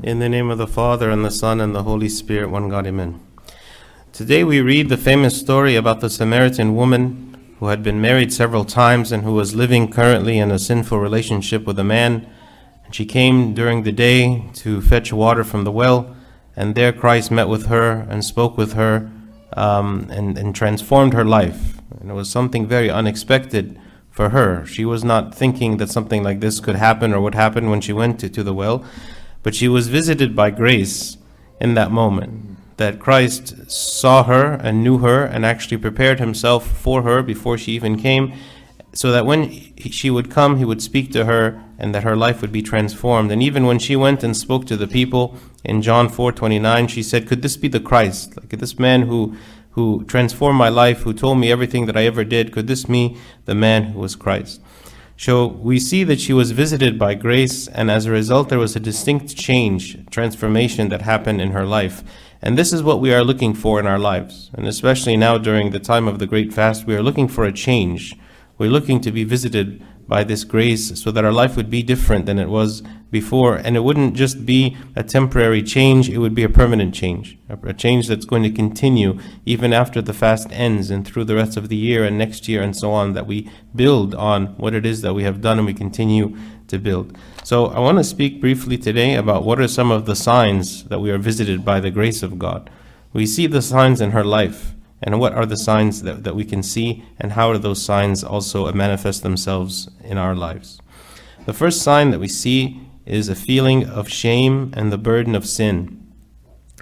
In the name of the Father, and the Son, and the Holy Spirit, one God, Amen. Today we read the famous story about the Samaritan woman who had been married several times and who was living currently in a sinful relationship with a man. And she came during the day to fetch water from the well, and there Christ met with her and spoke with her um, and, and transformed her life. And it was something very unexpected for her. She was not thinking that something like this could happen or would happen when she went to, to the well, but she was visited by grace in that moment. That Christ saw her and knew her and actually prepared himself for her before she even came, so that when she would come, he would speak to her and that her life would be transformed. And even when she went and spoke to the people in John 4:29, she said, "Could this be the Christ? Like this man who who transformed my life, who told me everything that I ever did, could this be the man who was Christ?" So we see that she was visited by grace, and as a result, there was a distinct change, transformation that happened in her life. And this is what we are looking for in our lives. And especially now during the time of the Great Fast, we are looking for a change. We're looking to be visited by this grace so that our life would be different than it was before. And it wouldn't just be a temporary change, it would be a permanent change. A change that's going to continue even after the fast ends and through the rest of the year and next year and so on, that we build on what it is that we have done and we continue to build. So I want to speak briefly today about what are some of the signs that we are visited by the grace of God. We see the signs in her life. And what are the signs that, that we can see, and how do those signs also manifest themselves in our lives? The first sign that we see is a feeling of shame and the burden of sin.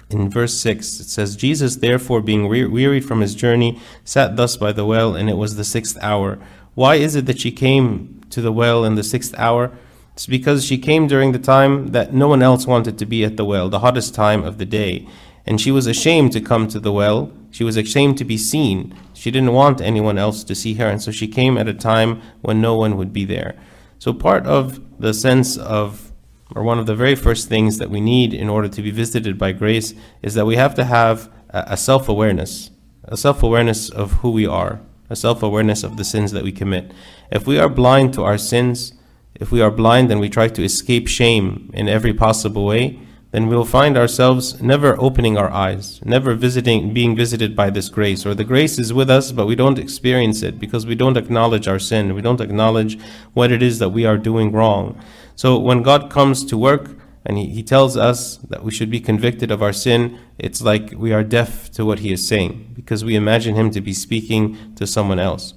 In verse 6, it says, Jesus, therefore, being wearied from his journey, sat thus by the well, and it was the sixth hour. Why is it that she came to the well in the sixth hour? It's because she came during the time that no one else wanted to be at the well, the hottest time of the day. And she was ashamed to come to the well. She was ashamed to be seen. She didn't want anyone else to see her, and so she came at a time when no one would be there. So, part of the sense of, or one of the very first things that we need in order to be visited by grace, is that we have to have a self awareness, a self awareness of who we are, a self awareness of the sins that we commit. If we are blind to our sins, if we are blind and we try to escape shame in every possible way, then we'll find ourselves never opening our eyes, never visiting, being visited by this grace. Or the grace is with us, but we don't experience it because we don't acknowledge our sin. We don't acknowledge what it is that we are doing wrong. So when God comes to work and he, he tells us that we should be convicted of our sin, it's like we are deaf to what He is saying because we imagine Him to be speaking to someone else.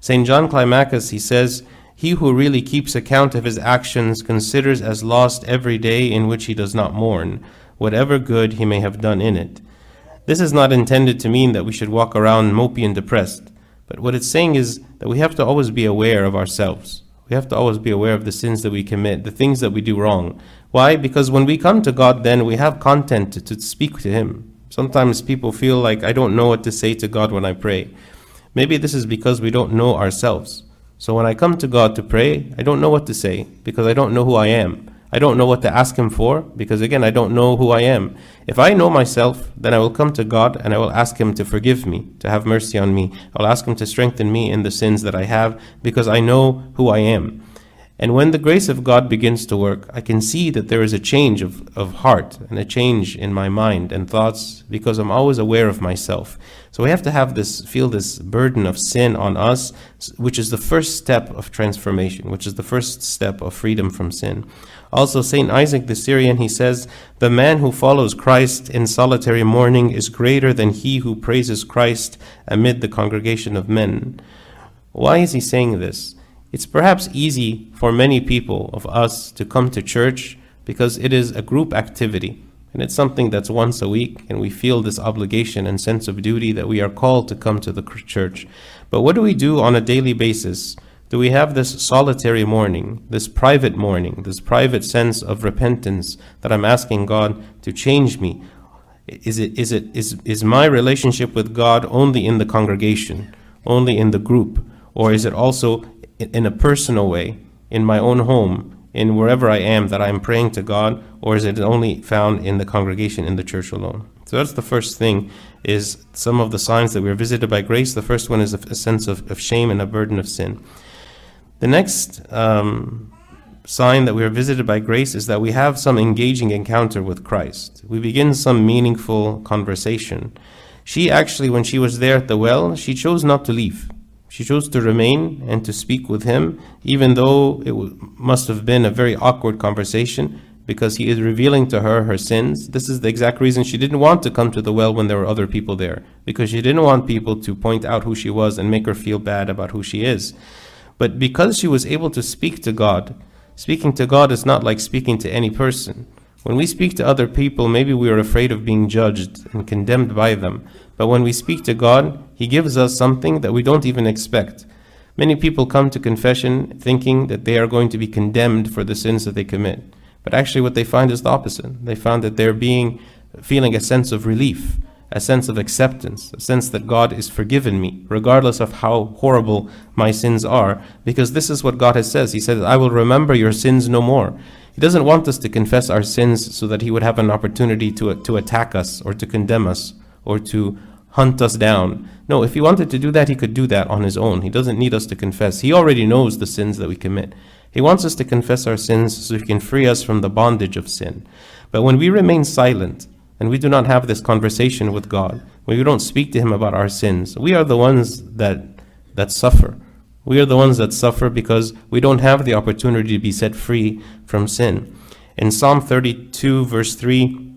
St. John Climacus, he says, he who really keeps account of his actions considers as lost every day in which he does not mourn, whatever good he may have done in it. This is not intended to mean that we should walk around mopey and depressed, but what it's saying is that we have to always be aware of ourselves. We have to always be aware of the sins that we commit, the things that we do wrong. Why? Because when we come to God, then we have content to, to speak to Him. Sometimes people feel like I don't know what to say to God when I pray. Maybe this is because we don't know ourselves. So when I come to God to pray, I don't know what to say because I don't know who I am. I don't know what to ask Him for because, again, I don't know who I am. If I know myself, then I will come to God and I will ask Him to forgive me, to have mercy on me. I'll ask Him to strengthen me in the sins that I have because I know who I am. And when the grace of God begins to work, I can see that there is a change of, of heart and a change in my mind and thoughts because I'm always aware of myself. So we have to have this, feel this burden of sin on us, which is the first step of transformation, which is the first step of freedom from sin. Also, St. Isaac the Syrian, he says, The man who follows Christ in solitary mourning is greater than he who praises Christ amid the congregation of men. Why is he saying this? It's perhaps easy for many people of us to come to church because it is a group activity and it's something that's once a week and we feel this obligation and sense of duty that we are called to come to the church. But what do we do on a daily basis? Do we have this solitary mourning, this private mourning, this private sense of repentance that I'm asking God to change me? Is it is it is is my relationship with God only in the congregation, only in the group, or is it also in a personal way, in my own home, in wherever I am, that I'm praying to God, or is it only found in the congregation, in the church alone? So that's the first thing, is some of the signs that we're visited by grace. The first one is a, sense of, of, shame and a burden of sin. The next um, sign that we are visited by grace is that we have some engaging encounter with Christ. We begin some meaningful conversation. She actually, when she was there at the well, she chose not to leave. She chose to remain and to speak with him, even though it must have been a very awkward conversation because he is revealing to her her sins. This is the exact reason she didn't want to come to the well when there were other people there, because she didn't want people to point out who she was and make her feel bad about who she is. But because she was able to speak to God, speaking to God is not like speaking to any person. When we speak to other people, maybe we are afraid of being judged and condemned by them. But when we speak to God, He gives us something that we don't even expect. Many people come to confession thinking that they are going to be condemned for the sins that they commit. But actually, what they find is the opposite. They find that they're being, feeling a sense of relief, a sense of acceptance, a sense that God is forgiven me, regardless of how horrible my sins are, because this is what God has says. He said, I will remember your sins no more. He doesn't want us to confess our sins so that He would have an opportunity to, to attack us or to condemn us or to hunt us down. No, if He wanted to do that, He could do that on His own. He doesn't need us to confess. He already knows the sins that we commit. He wants us to confess our sins so He can free us from the bondage of sin. But when we remain silent and we do not have this conversation with God, when we don't speak to Him about our sins, we are the ones that, that suffer. We are the ones that suffer because we don't have the opportunity to be set free from sin. In Psalm 32, verse 3,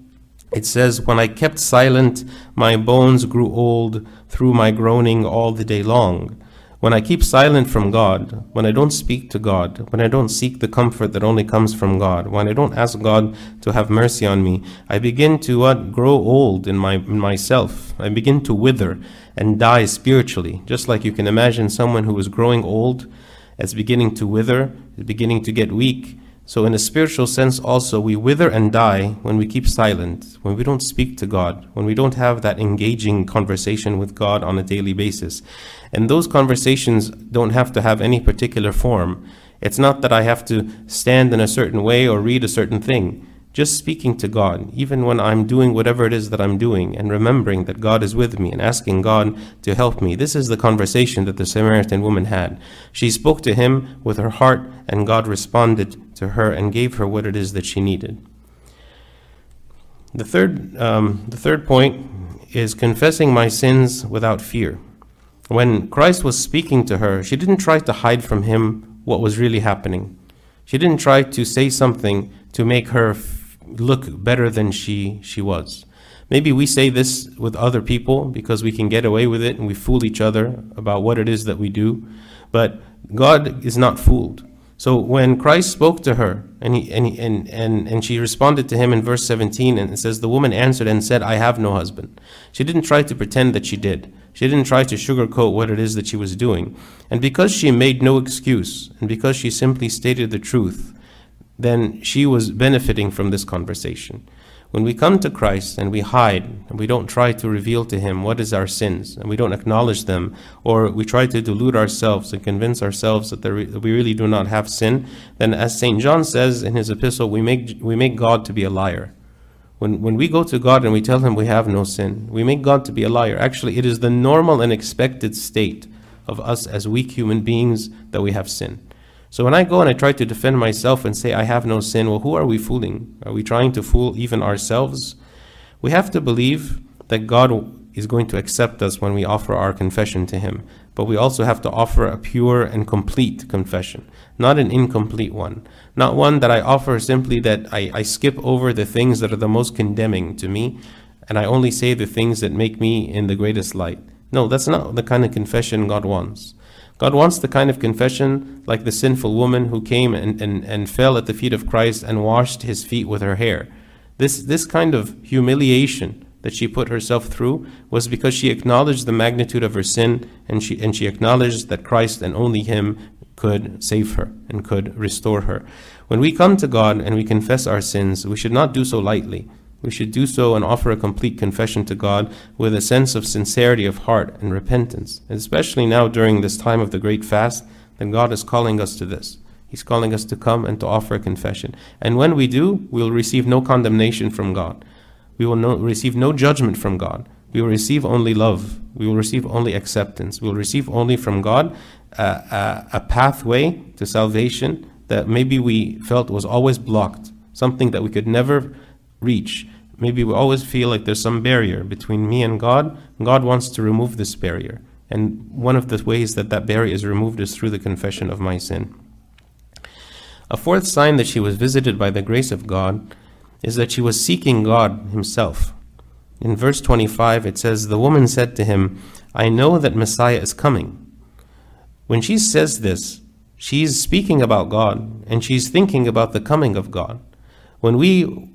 it says, When I kept silent, my bones grew old through my groaning all the day long. When I keep silent from God, when I don't speak to God, when I don't seek the comfort that only comes from God, when I don't ask God to have mercy on me, I begin to grow old in my in myself. I begin to wither and die spiritually, just like you can imagine someone who is growing old as beginning to wither, is beginning to get weak. So, in a spiritual sense, also, we wither and die when we keep silent, when we don't speak to God, when we don't have that engaging conversation with God on a daily basis. And those conversations don't have to have any particular form. It's not that I have to stand in a certain way or read a certain thing. Just speaking to God, even when I'm doing whatever it is that I'm doing, and remembering that God is with me and asking God to help me. This is the conversation that the Samaritan woman had. She spoke to him with her heart, and God responded to her and gave her what it is that she needed. The third, um, the third point is confessing my sins without fear. When Christ was speaking to her, she didn't try to hide from him what was really happening. She didn't try to say something to make her look better than she she was. Maybe we say this with other people because we can get away with it and we fool each other about what it is that we do, but God is not fooled. So when Christ spoke to her and he, and, he, and and and she responded to him in verse 17 and it says the woman answered and said I have no husband. She didn't try to pretend that she did. She didn't try to sugarcoat what it is that she was doing. And because she made no excuse and because she simply stated the truth, then she was benefiting from this conversation. When we come to Christ and we hide and we don't try to reveal to Him what is our sins and we don't acknowledge them, or we try to delude ourselves and convince ourselves that, that we really do not have sin, then as St. John says in his epistle, we make, we make God to be a liar. When, when we go to God and we tell Him we have no sin, we make God to be a liar. Actually, it is the normal and expected state of us as weak human beings that we have sin. So when I go and I try to defend myself and say I have no sin, well, who are we fooling? Are we trying to fool even ourselves? We have to believe that God is going to accept us when we offer our confession to Him. But we also have to offer a pure and complete confession, not an incomplete one. Not one that I offer simply that I, I skip over the things that are the most condemning to me and I only say the things that make me in the greatest light. No, that's not the kind of confession God wants. God wants the kind of confession like the sinful woman who came and, and, and fell at the feet of Christ and washed his feet with her hair. This, this kind of humiliation that she put herself through was because she acknowledged the magnitude of her sin and she, and she acknowledged that Christ and only Him could save her and could restore her. When we come to God and we confess our sins, we should not do so lightly. We should do so and offer a complete confession to God with a sense of sincerity of heart and repentance. Especially now during this time of the great fast, that God is calling us to this. He's calling us to come and to offer a confession. And when we do, we will receive no condemnation from God. We will no, receive no judgment from God. We will receive only love. We will receive only acceptance. We will receive only from God uh, a, a pathway to salvation that maybe we felt was always blocked, something that we could never reach. Maybe we always feel like there's some barrier between me and God. God wants to remove this barrier. And one of the ways that that barrier is removed is through the confession of my sin. A fourth sign that she was visited by the grace of God is that she was seeking God Himself. In verse 25, it says, The woman said to him, I know that Messiah is coming. When she says this, she's speaking about God and she's thinking about the coming of God. When we,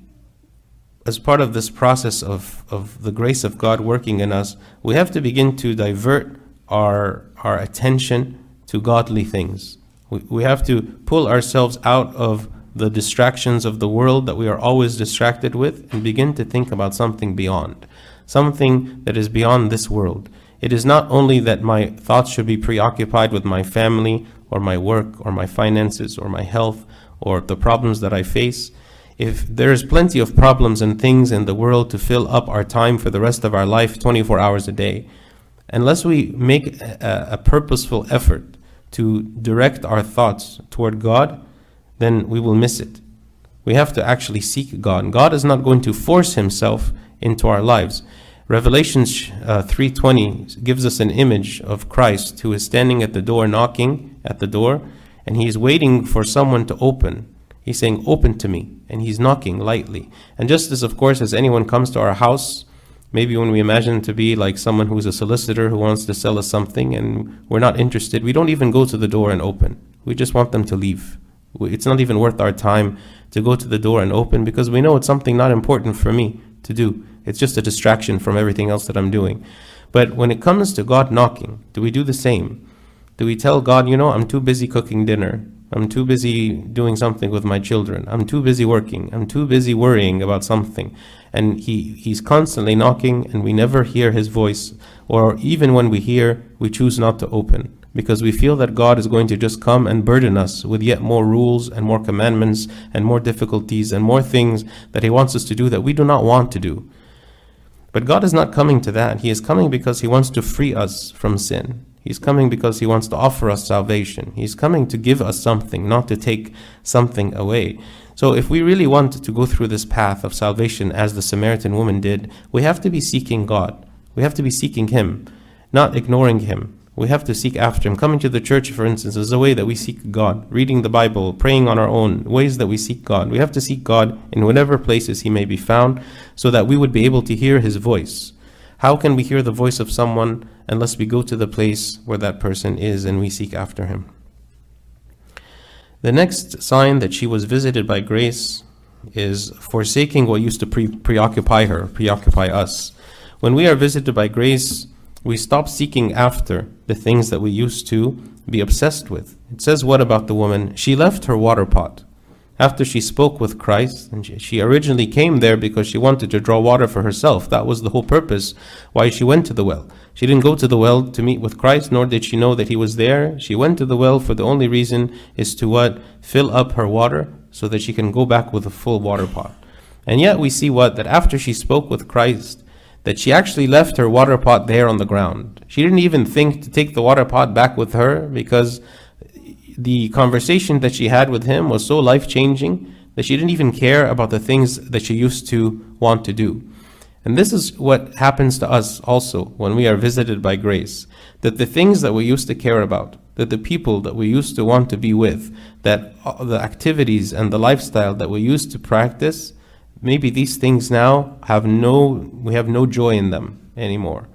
as part of this process of, of the grace of God working in us, we have to begin to divert our, our attention to godly things. We, we have to pull ourselves out of the distractions of the world that we are always distracted with and begin to think about something beyond, something that is beyond this world. It is not only that my thoughts should be preoccupied with my family or my work or my finances or my health or the problems that I face. If there is plenty of problems and things in the world to fill up our time for the rest of our life 24 hours a day, unless we make a, a purposeful effort to direct our thoughts toward God, then we will miss it. We have to actually seek God. God is not going to force himself into our lives. Revelations uh, 3:20 gives us an image of Christ who is standing at the door knocking at the door and he is waiting for someone to open. He's saying open to me and he's knocking lightly. And just as of course as anyone comes to our house, maybe when we imagine to be like someone who's a solicitor who wants to sell us something and we're not interested, we don't even go to the door and open. We just want them to leave. It's not even worth our time to go to the door and open because we know it's something not important for me to do. It's just a distraction from everything else that I'm doing. But when it comes to God knocking, do we do the same? Do we tell God, you know, I'm too busy cooking dinner. I'm too busy doing something with my children. I'm too busy working. I'm too busy worrying about something. And he, he's constantly knocking and we never hear his voice. Or even when we hear, we choose not to open because we feel that God is going to just come and burden us with yet more rules and more commandments and more difficulties and more things that he wants us to do that we do not want to do. But God is not coming to that. He is coming because He wants to free us from sin. He's coming because He wants to offer us salvation. He's coming to give us something, not to take something away. So, if we really want to go through this path of salvation as the Samaritan woman did, we have to be seeking God. We have to be seeking Him, not ignoring Him. We have to seek after Him. Coming to the church, for instance, is a way that we seek God. Reading the Bible, praying on our own, ways that we seek God. We have to seek God in whatever places He may be found so that we would be able to hear His voice. How can we hear the voice of someone unless we go to the place where that person is and we seek after Him? The next sign that she was visited by grace is forsaking what used to pre- preoccupy her, preoccupy us. When we are visited by grace, we stop seeking after the things that we used to be obsessed with. It says, What about the woman? She left her water pot. After she spoke with Christ, and she, originally came there because she wanted to draw water for herself. That was the whole purpose why she went to the well. She didn't go to the well to meet with Christ, nor did she know that he was there. She went to the well for the only reason is to what? Fill up her water so that she can go back with a full water pot. And yet we see what? That after she spoke with Christ, that she actually left her water pot there on the ground. She didn't even think to take the water pot back with her because the conversation that she had with him was so life changing that she didn't even care about the things that she used to want to do. And this is what happens to us also when we are visited by grace. That the things that we used to care about, that the people that we used to want to be with, that uh, the activities and the lifestyle that we used to practice, maybe these things now have no, we have no joy in them anymore.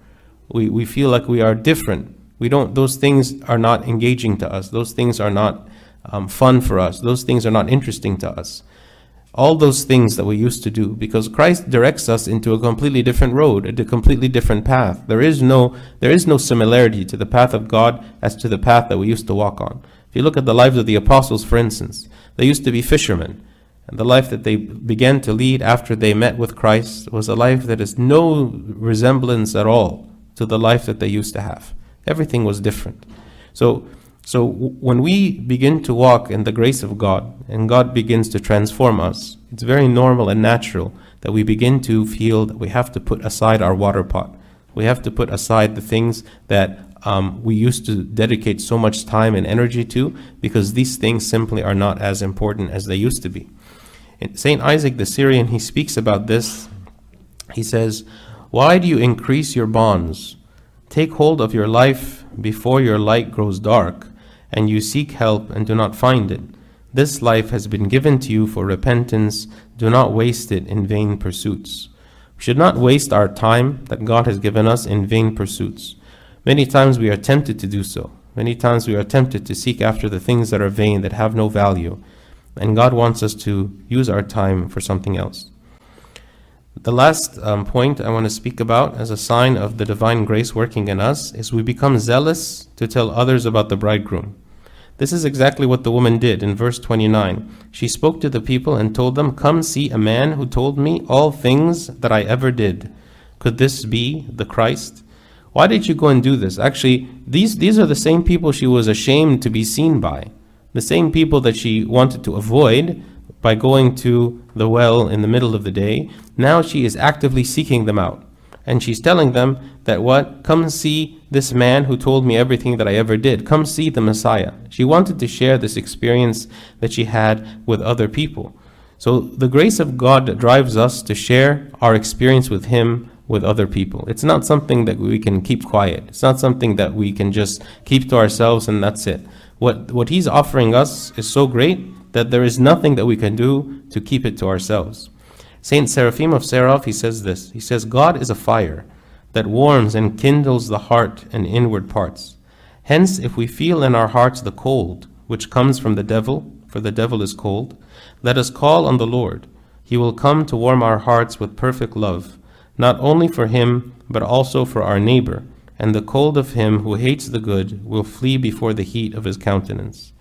We, we feel like we are different we don't, those things are not engaging to us. Those things are not um, fun for us. Those things are not interesting to us. All those things that we used to do, because Christ directs us into a completely different road, a completely different path. There is no, there is no similarity to the path of God as to the path that we used to walk on. If you look at the lives of the apostles, for instance, they used to be fishermen. And the life that they began to lead after they met with Christ was a life that is no resemblance at all to the life that they used to have. Everything was different. So, so when we begin to walk in the grace of God and God begins to transform us, it's very normal and natural that we begin to feel that we have to put aside our water pot. We have to put aside the things that um, we used to dedicate so much time and energy to because these things simply are not as important as they used to be. St. Isaac the Syrian, he speaks about this. He says, Why do you increase your bonds? Take hold of your life before your light grows dark, and you seek help and do not find it. This life has been given to you for repentance. Do not waste it in vain pursuits. We should not waste our time that God has given us in vain pursuits. Many times we are tempted to do so. Many times we are tempted to seek after the things that are vain, that have no value. And God wants us to use our time for something else. The last um, point I want to speak about as a sign of the divine grace working in us is we become zealous to tell others about the bridegroom. This is exactly what the woman did in verse 29. She spoke to the people and told them, Come see a man who told me all things that I ever did. Could this be the Christ? Why did you go and do this? Actually, these, these are the same people she was ashamed to be seen by, the same people that she wanted to avoid by going to the well in the middle of the day. Now she is actively seeking them out. And she's telling them that what? Come see this man who told me everything that I ever did. Come see the Messiah. She wanted to share this experience that she had with other people. So the grace of God drives us to share our experience with Him with other people. It's not something that we can keep quiet. It's not something that we can just keep to ourselves and that's it. What what he's offering us is so great that there is nothing that we can do to keep it to ourselves. Saint Seraphim of Sarov, he says this. He says, God is a fire that warms and kindles the heart and inward parts. Hence, if we feel in our hearts the cold, which comes from the devil, for the devil is cold, let us call on the Lord. He will come to warm our hearts with perfect love not only for him, but also for our neighbor, and the cold of him who hates the good will flee before the heat of his countenance.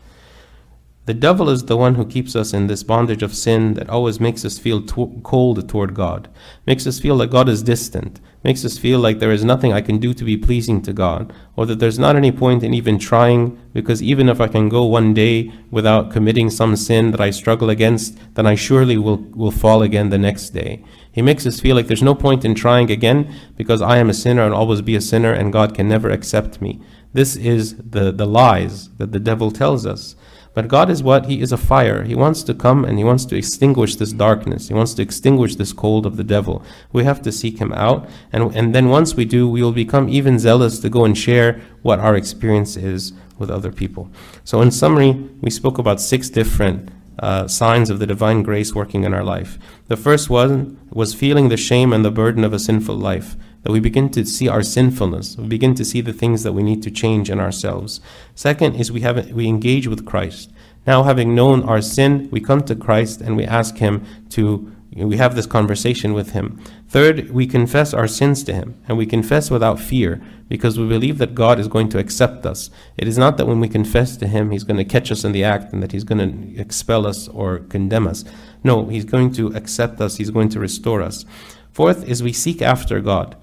The devil is the one who keeps us in this bondage of sin that always makes us feel to- cold toward God, makes us feel like God is distant, makes us feel like there is nothing I can do to be pleasing to God, or that there's not any point in even trying, because even if I can go one day without committing some sin that I struggle against, then I surely will, will fall again the next day. He makes us feel like there's no point in trying again, because I am a sinner and always be a sinner, and God can never accept me. This is the, the lies that the devil tells us. But God is what? He is a fire. He wants to come and He wants to extinguish this darkness. He wants to extinguish this cold of the devil. We have to seek Him out. And, and then once we do, we will become even zealous to go and share what our experience is with other people. So, in summary, we spoke about six different uh, signs of the divine grace working in our life. The first one was feeling the shame and the burden of a sinful life that we begin to see our sinfulness. We begin to see the things that we need to change in ourselves. Second is we have we engage with Christ. Now, having known our sin, we come to Christ and we ask Him to. We have this conversation with Him. Third, we confess our sins to Him, and we confess without fear because we believe that God is going to accept us. It is not that when we confess to Him, He's going to catch us in the act and that He's going to expel us or condemn us. No, He's going to accept us, He's going to restore us. Fourth is we seek after God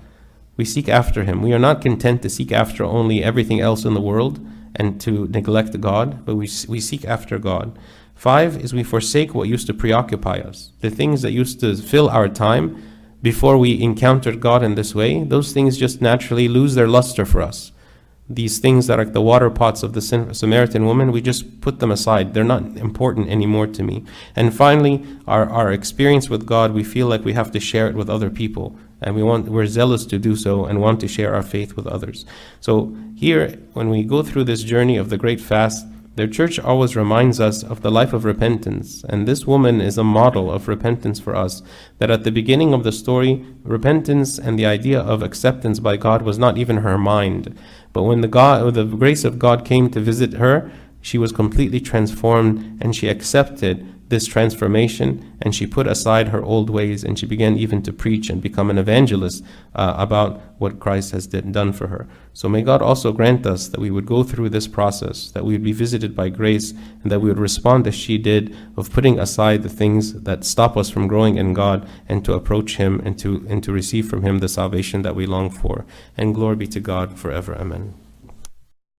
we seek after him. We are not content to seek after only everything else in the world and to neglect God, but we, we seek after God. Five is we forsake what used to preoccupy us. The things that used to fill our time before we encountered God in this way, those things just naturally lose their luster for us. These things that are the water pots of the Samaritan woman, we just put them aside. They're not important anymore to me. And finally, our, our experience with God, we feel like we have to share it with other people and we want we're zealous to do so and want to share our faith with others. So here when we go through this journey of the great fast, the church always reminds us of the life of repentance, and this woman is a model of repentance for us. That at the beginning of the story, repentance and the idea of acceptance by God was not even her mind. But when the God, the grace of God came to visit her, she was completely transformed and she accepted this transformation and she put aside her old ways and she began even to preach and become an evangelist uh, about what Christ has did, done for her. So may God also grant us that we would go through this process, that we would be visited by grace, and that we would respond as she did of putting aside the things that stop us from growing in God and to approach Him and to, and to receive from Him the salvation that we long for. And glory be to God forever. Amen.